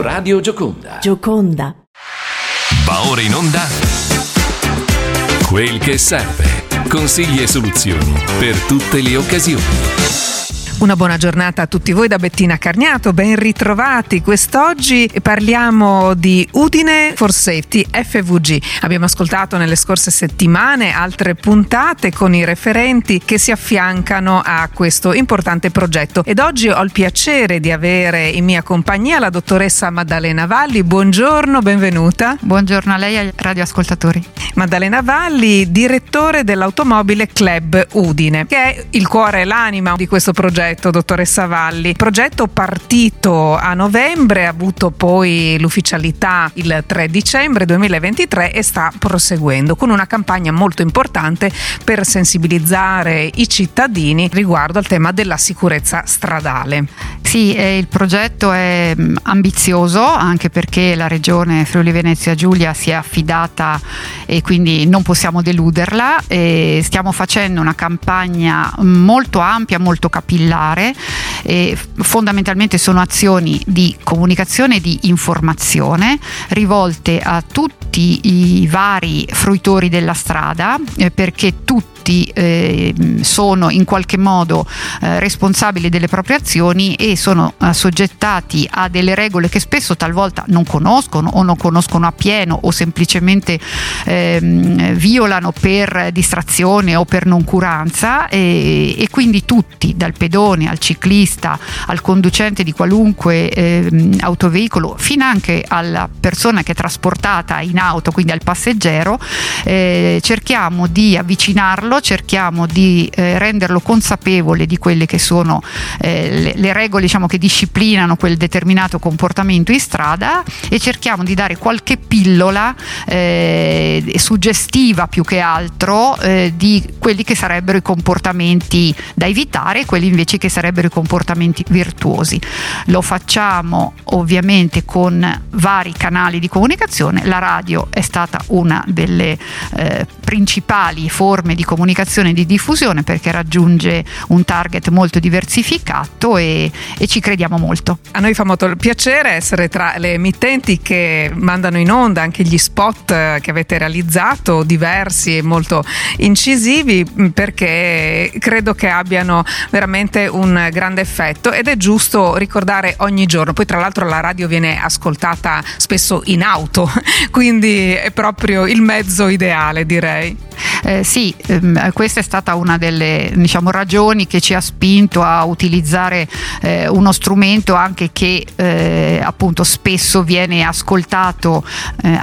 Radio Gioconda. Gioconda. Va ora in onda. Quel che serve. Consigli e soluzioni per tutte le occasioni. Una buona giornata a tutti voi da Bettina Carniato, ben ritrovati. Quest'oggi parliamo di Udine for Safety FVG. Abbiamo ascoltato nelle scorse settimane altre puntate con i referenti che si affiancano a questo importante progetto ed oggi ho il piacere di avere in mia compagnia la dottoressa Maddalena Valli. Buongiorno, benvenuta. Buongiorno a lei e ai radioascoltatori. Maddalena Valli, direttore dell'automobile Club Udine, che è il cuore e l'anima di questo progetto progetto, dottoressa Valli. Progetto partito a novembre, ha avuto poi l'ufficialità il 3 dicembre 2023 e sta proseguendo con una campagna molto importante per sensibilizzare i cittadini riguardo al tema della sicurezza stradale. Sì, eh, il progetto è mm, ambizioso anche perché la regione Friuli Venezia Giulia si è affidata e quindi non possiamo deluderla. E stiamo facendo una campagna molto ampia, molto capillare fondamentalmente sono azioni di comunicazione e di informazione rivolte a tutti i vari fruitori della strada eh, perché tutti tutti eh, sono in qualche modo eh, responsabili delle proprie azioni e sono assoggettati a delle regole che spesso talvolta non conoscono o non conoscono appieno o semplicemente eh, violano per distrazione o per noncuranza. E, e, quindi tutti, dal pedone al ciclista al conducente di qualunque ehm, autoveicolo, fino anche alla persona che è trasportata in auto, quindi al passeggero, eh, cerchiamo di avvicinarlo cerchiamo di eh, renderlo consapevole di quelle che sono eh, le, le, regole diciamo, che disciplinano quel determinato comportamento in strada e cerchiamo di dare qualche pillola eh, suggestiva più che altro eh, di quelli che sarebbero i comportamenti da evitare e quelli invece che sarebbero i comportamenti virtuosi. Lo facciamo ovviamente con vari canali di comunicazione, la radio è stata una delle eh, principali forme di comunicazione comunicazione di diffusione perché raggiunge un target molto diversificato e, e ci crediamo molto. A noi fa molto piacere essere tra le emittenti che mandano in onda anche gli spot che avete realizzato, diversi e molto incisivi, perché credo che abbiano veramente un grande effetto ed è giusto ricordare ogni giorno. Poi tra l'altro la radio viene ascoltata spesso in auto, quindi è proprio il mezzo ideale direi. Eh, sì, ehm, questa è stata una delle diciamo, ragioni che ci ha spinto a utilizzare eh, uno strumento anche che eh, appunto spesso viene ascoltato eh,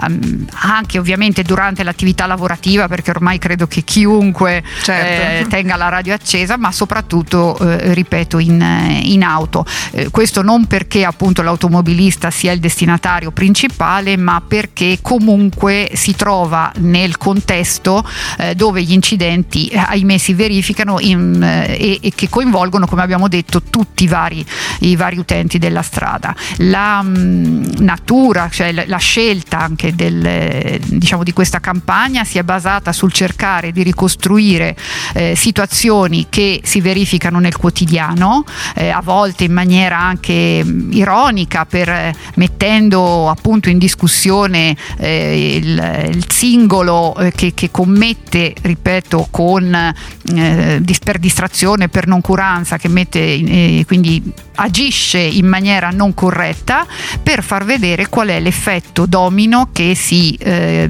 anche ovviamente durante l'attività lavorativa perché ormai credo che chiunque certo. Eh, tenga la radio accesa ma soprattutto eh, ripeto in, in auto. questo non perché appunto l'automobilista sia il destinatario principale ma perché comunque si trova nel contesto eh, dove gli incidenti eh, ahimè si verificano in, eh, e, e, che coinvolgono come abbiamo detto tutti i vari, i vari utenti della strada. La mh, mm, natura, cioè la, la, scelta anche del, diciamo, di questa campagna si è basata sul cercare di ricostruire eh, situazioni che si verificano nel quotidiano, eh, a volte in maniera anche mm, ironica, per, mettendo appunto in discussione il, il, singolo che, che commette mette, ripeto, con, eh, per distrazione, per noncuranza, che mette, eh, quindi agisce in maniera non corretta per far vedere qual è l'effetto domino che si, eh,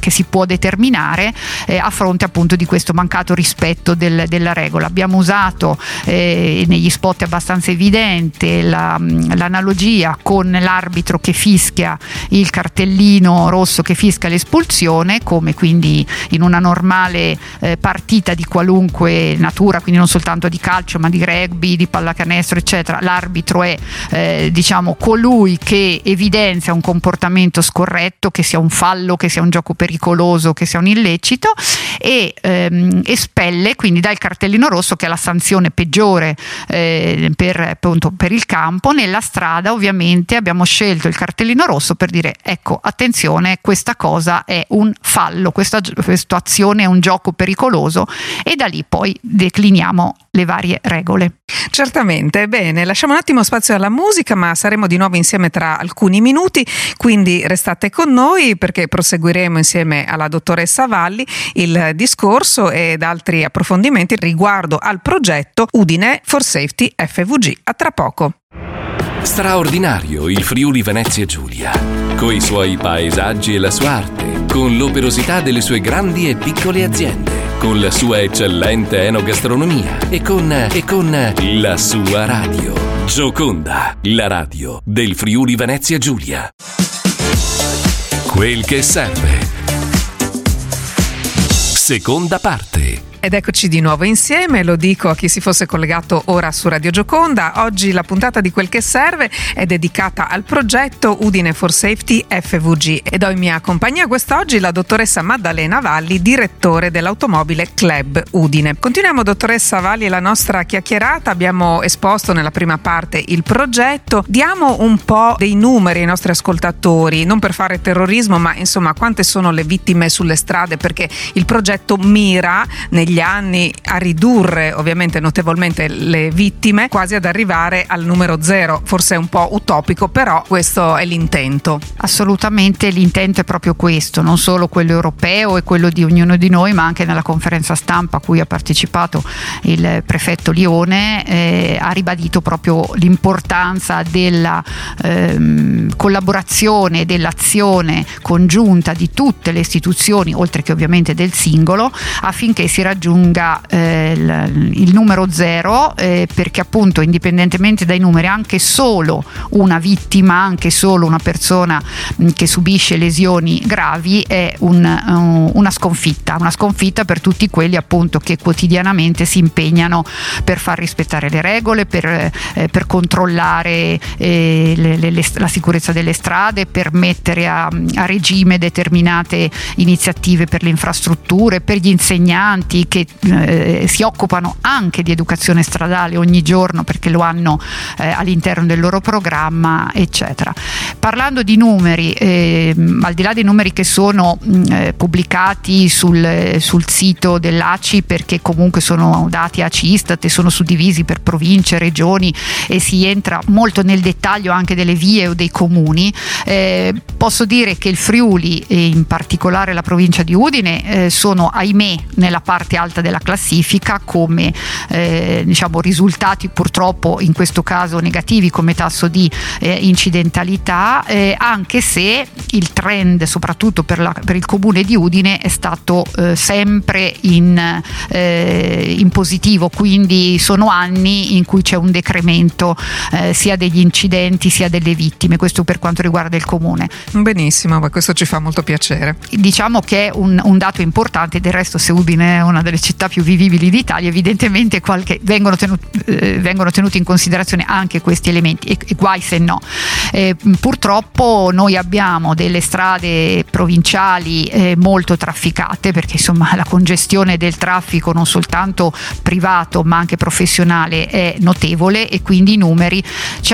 che si può determinare eh, a fronte appunto di questo mancato rispetto del, della regola. Abbiamo usato eh, negli spot abbastanza evidente la, l'analogia con l'arbitro che fischia il cartellino rosso che fischia l'espulsione, come quindi in una normale eh, partita di qualunque natura, quindi non soltanto di calcio ma di rugby, di pallacanestro eccetera, l'arbitro è eh, diciamo colui che evidenzia un comportamento scorretto, che sia un fallo, che sia un gioco pericoloso, che sia un illecito e ehm, espelle, quindi dà il cartellino rosso che è la sanzione peggiore eh, per, appunto, per il campo, nella strada ovviamente abbiamo scelto il cartellino rosso per dire ecco attenzione questa cosa è un fallo, questa questa azione è un gioco pericoloso e da lì poi decliniamo le varie regole. Certamente, bene, lasciamo un attimo spazio alla musica, ma saremo di nuovo insieme tra alcuni minuti, quindi restate con noi perché proseguiremo insieme alla dottoressa Valli il discorso ed altri approfondimenti riguardo al progetto Udine for Safety FVG. A tra poco. Straordinario il Friuli Venezia Giulia, coi suoi paesaggi e la sua arte, con l'operosità delle sue grandi e piccole aziende, con la sua eccellente enogastronomia e con, e con la sua radio. Gioconda, la radio del Friuli Venezia Giulia. Quel che serve. Seconda parte. Ed eccoci di nuovo insieme, lo dico a chi si fosse collegato ora su Radio Gioconda. Oggi la puntata di Quel che serve è dedicata al progetto Udine for Safety FVG ed ho in mia compagnia quest'oggi la dottoressa Maddalena Valli, direttore dell'automobile Club Udine. Continuiamo dottoressa Valli la nostra chiacchierata, abbiamo esposto nella prima parte il progetto, diamo un po' dei numeri ai nostri ascoltatori, non per fare terrorismo, ma insomma quante sono le vittime sulle strade perché il progetto mira negli negli anni a ridurre ovviamente notevolmente le vittime, quasi ad arrivare al numero zero. Forse è un po' utopico, però questo è l'intento. Assolutamente l'intento è proprio questo, non solo quello europeo e quello di ognuno di noi, ma anche nella conferenza stampa a cui ha partecipato il prefetto Lione, eh, ha ribadito proprio l'importanza della ehm, collaborazione, dell'azione congiunta di tutte le istituzioni, oltre che ovviamente del singolo, affinché si raggiunga raggiunga eh, il, il, numero zero eh, perché appunto indipendentemente dai numeri anche solo una vittima, anche solo una persona mm, che subisce lesioni gravi è un, uh, una sconfitta, una sconfitta per tutti quelli appunto che quotidianamente si impegnano per far rispettare le regole, per, eh, per controllare eh, le, le, le, la sicurezza delle strade, per mettere a, a regime determinate iniziative per le infrastrutture, per gli insegnanti che eh, si occupano anche di educazione stradale ogni giorno perché lo hanno eh, all'interno del loro programma, eccetera. Parlando di numeri, eh, al di là dei numeri che sono mh, eh, pubblicati sul, sul, sito dell'ACI perché comunque sono dati ACI Istat e sono suddivisi per province, regioni e si entra molto nel dettaglio anche delle vie o dei comuni, eh, posso dire che il Friuli e in particolare la provincia di Udine eh, sono ahimè nella parte alta alta della classifica come eh, diciamo, risultati purtroppo in questo caso negativi come tasso di eh, incidentalità, eh, anche se il trend soprattutto per, la, per, il comune di Udine è stato eh, sempre in, eh, in, positivo, quindi sono anni in cui c'è un decremento eh, sia degli incidenti sia delle vittime, questo per quanto riguarda il comune. Benissimo, ma questo ci fa molto piacere. Diciamo che è un, un dato importante, del resto se Udine è una delle città più vivibili d'Italia, evidentemente qualche, vengono, tenuti, eh, vengono, tenuti in considerazione anche questi elementi e, e guai se no. Eh, purtroppo noi abbiamo delle strade provinciali eh, molto trafficate perché insomma la congestione del traffico non soltanto privato ma anche professionale è notevole e quindi i numeri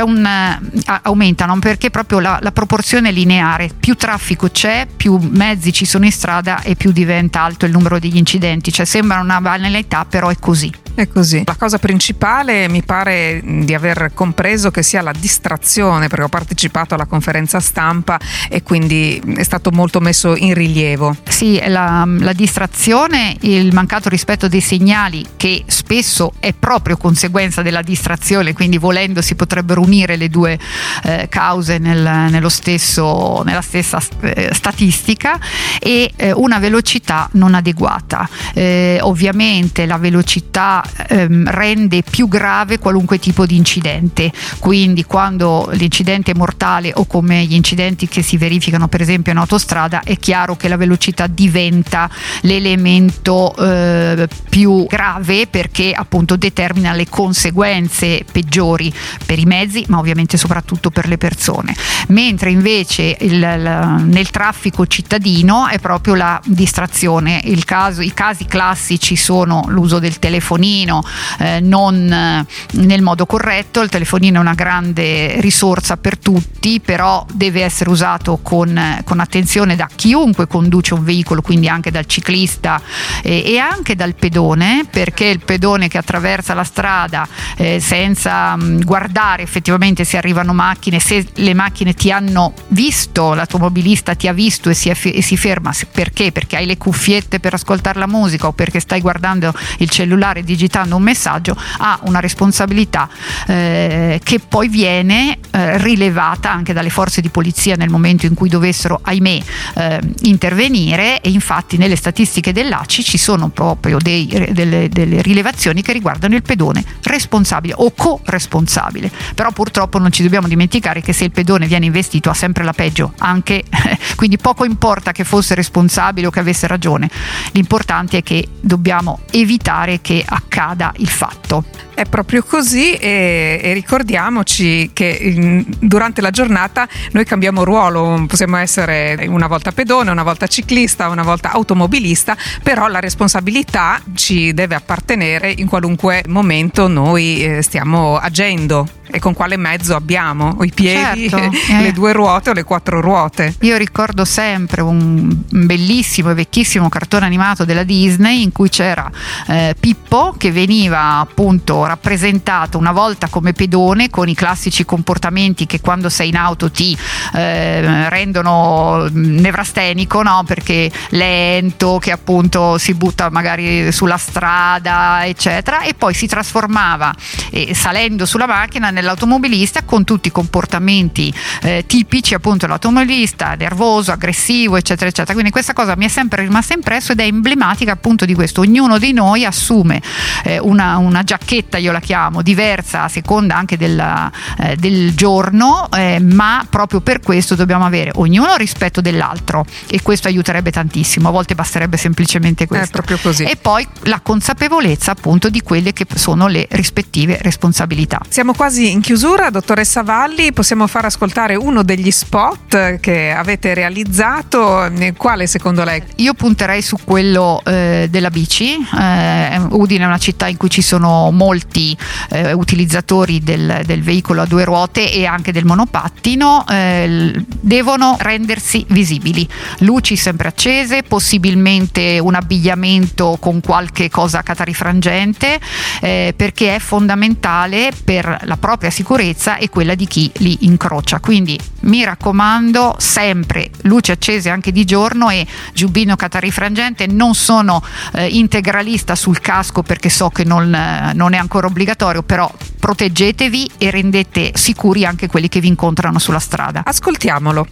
un, uh, aumentano perché proprio la, la proporzione lineare, più traffico c'è, più mezzi ci sono in strada e più diventa alto il numero degli incidenti, cioè sembra una banalità, però è così. È così. La cosa principale mi pare di aver compreso che sia la distrazione, perché ho partecipato alla conferenza stampa e quindi è stato molto messo in rilievo. Sì, la, la distrazione, il mancato rispetto dei segnali, che spesso è proprio conseguenza della distrazione, quindi volendo si potrebbero unire le due eh, cause nel, stesso, nella stessa eh, statistica, e eh, una velocità non adeguata. Eh, ovviamente la velocità ehm, rende più grave qualunque tipo di incidente. Quindi quando l'incidente è mortale o come gli incidenti che si verificano per esempio in autostrada è chiaro che la velocità diventa l'elemento eh, più grave perché appunto determina le conseguenze peggiori per i mezzi ma ovviamente soprattutto per le persone. Mentre invece il, il, nel traffico cittadino è proprio la distrazione. Caso, I casi classici sono l'uso del telefonino telefonino eh, non eh, nel modo corretto. Il telefonino è una grande risorsa per tutti, però deve essere usato con, con attenzione da chiunque conduce un veicolo, quindi anche dal ciclista eh, e anche dal pedone, perché il pedone che attraversa la strada eh, senza mh, mm, guardare effettivamente se arrivano macchine, se le macchine ti hanno visto, l'automobilista ti ha visto e si, è, e si ferma, perché? Perché hai le cuffiette per ascoltare la musica o perché stai guardando il cellulare digitando un messaggio, ha una responsabilità eh, che poi viene eh, rilevata anche dalle forze di polizia nel momento in cui dovessero, ahimè, eh, intervenire. E infatti nelle statistiche dell'ACI ci sono proprio dei, delle, delle rilevazioni che riguardano il pedone responsabile o co-responsabile, però purtroppo non ci dobbiamo dimenticare che se il pedone viene investito ha sempre la peggio, anche, quindi poco importa che fosse responsabile o che avesse ragione, l'importante è che dobbiamo evitare che accada il fatto. È proprio così e, e ricordiamoci che in, durante la giornata noi cambiamo ruolo, possiamo essere una volta pedone, una volta ciclista, una volta automobilista, però la responsabilità ci deve appartenere in qualunque momento noi eh, stiamo agendo e con quale mezzo abbiamo, o i piedi, certo, le eh. due ruote o le quattro ruote. Io ricordo sempre un bellissimo e vecchissimo cartone animato della Disney in cui c'era eh, Pippo che veniva appunto rappresentato una volta come pedone con i classici comportamenti che quando sei in auto ti eh, rendono nevrastenico, no? perché lento, che appunto si butta magari sulla strada, eccetera, e poi si trasformava eh, salendo sulla macchina nell'automobilista con tutti i comportamenti eh, tipici appunto dell'automobilista, nervoso, aggressivo, eccetera, eccetera. Quindi questa cosa mi è sempre rimasta impresso ed è emblematica appunto di questo. Ognuno di noi assume eh, una, una, giacchetta, io la chiamo, diversa a seconda anche della, eh, del giorno, eh, ma proprio per questo dobbiamo avere ognuno rispetto dell'altro e questo aiuterebbe tantissimo. A volte basterebbe semplicemente questo. Proprio così. E poi la consapevolezza appunto di quelle che sono le rispettive responsabilità. Siamo quasi in chiusura, dottoressa Valli, possiamo far ascoltare uno degli spot che avete realizzato. Quale secondo lei? Io punterei su quello eh, della bici. Eh, Udine è una città in cui ci sono molti eh, utilizzatori del, del, veicolo a due ruote e anche del monopattino. Eh, devono rendersi visibili. Luci sempre accese, possibilmente un abbigliamento con qualche cosa catarifrangente, eh, perché è fondamentale per la propria sicurezza e quella di chi li incrocia. Quindi mi raccomando, sempre luci accese anche di giorno e giubbino catarifrangente. Non sono eh, integralista sul casco perché so che non, eh, non è ancora obbligatorio, però proteggetevi e rendete sicuri anche quelli che vi incontrano sulla strada. Ascoltiamolo.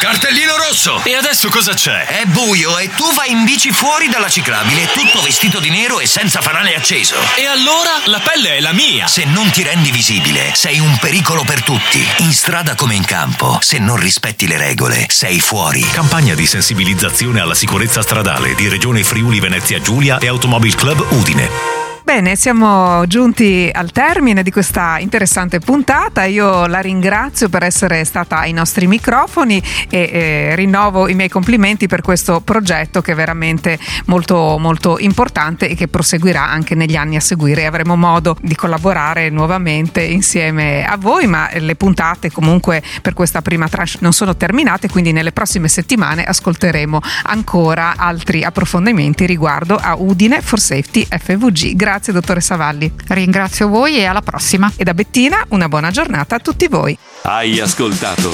Cartellino rosso! E adesso cosa c'è? È buio e tu vai in bici fuori dalla ciclabile, tutto vestito di nero e senza fanale acceso. E allora la pelle è la mia! Se non ti rendi visibile, sei un pericolo per tutti. In strada come in campo, se non rispetti le regole, sei fuori. Campagna di sensibilizzazione alla sicurezza stradale di Regione Friuli Venezia Giulia e Automobil Club Udine. Bene, siamo giunti al termine di questa interessante puntata. Io la ringrazio per essere stata ai nostri microfoni e eh, rinnovo i miei complimenti per questo progetto che è veramente molto, molto importante e che proseguirà anche negli anni a seguire. Avremo modo di collaborare nuovamente insieme a voi, ma le puntate comunque per questa prima tranche non sono terminate, quindi nelle prossime settimane ascolteremo ancora altri approfondimenti riguardo a Udine for Safety FVG. Grazie Grazie dottoressa Valli. Ringrazio voi e alla prossima. E da Bettina una buona giornata a tutti voi. Hai ascoltato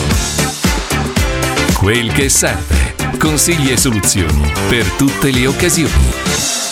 Quel che serve. Consigli e soluzioni per tutte le occasioni.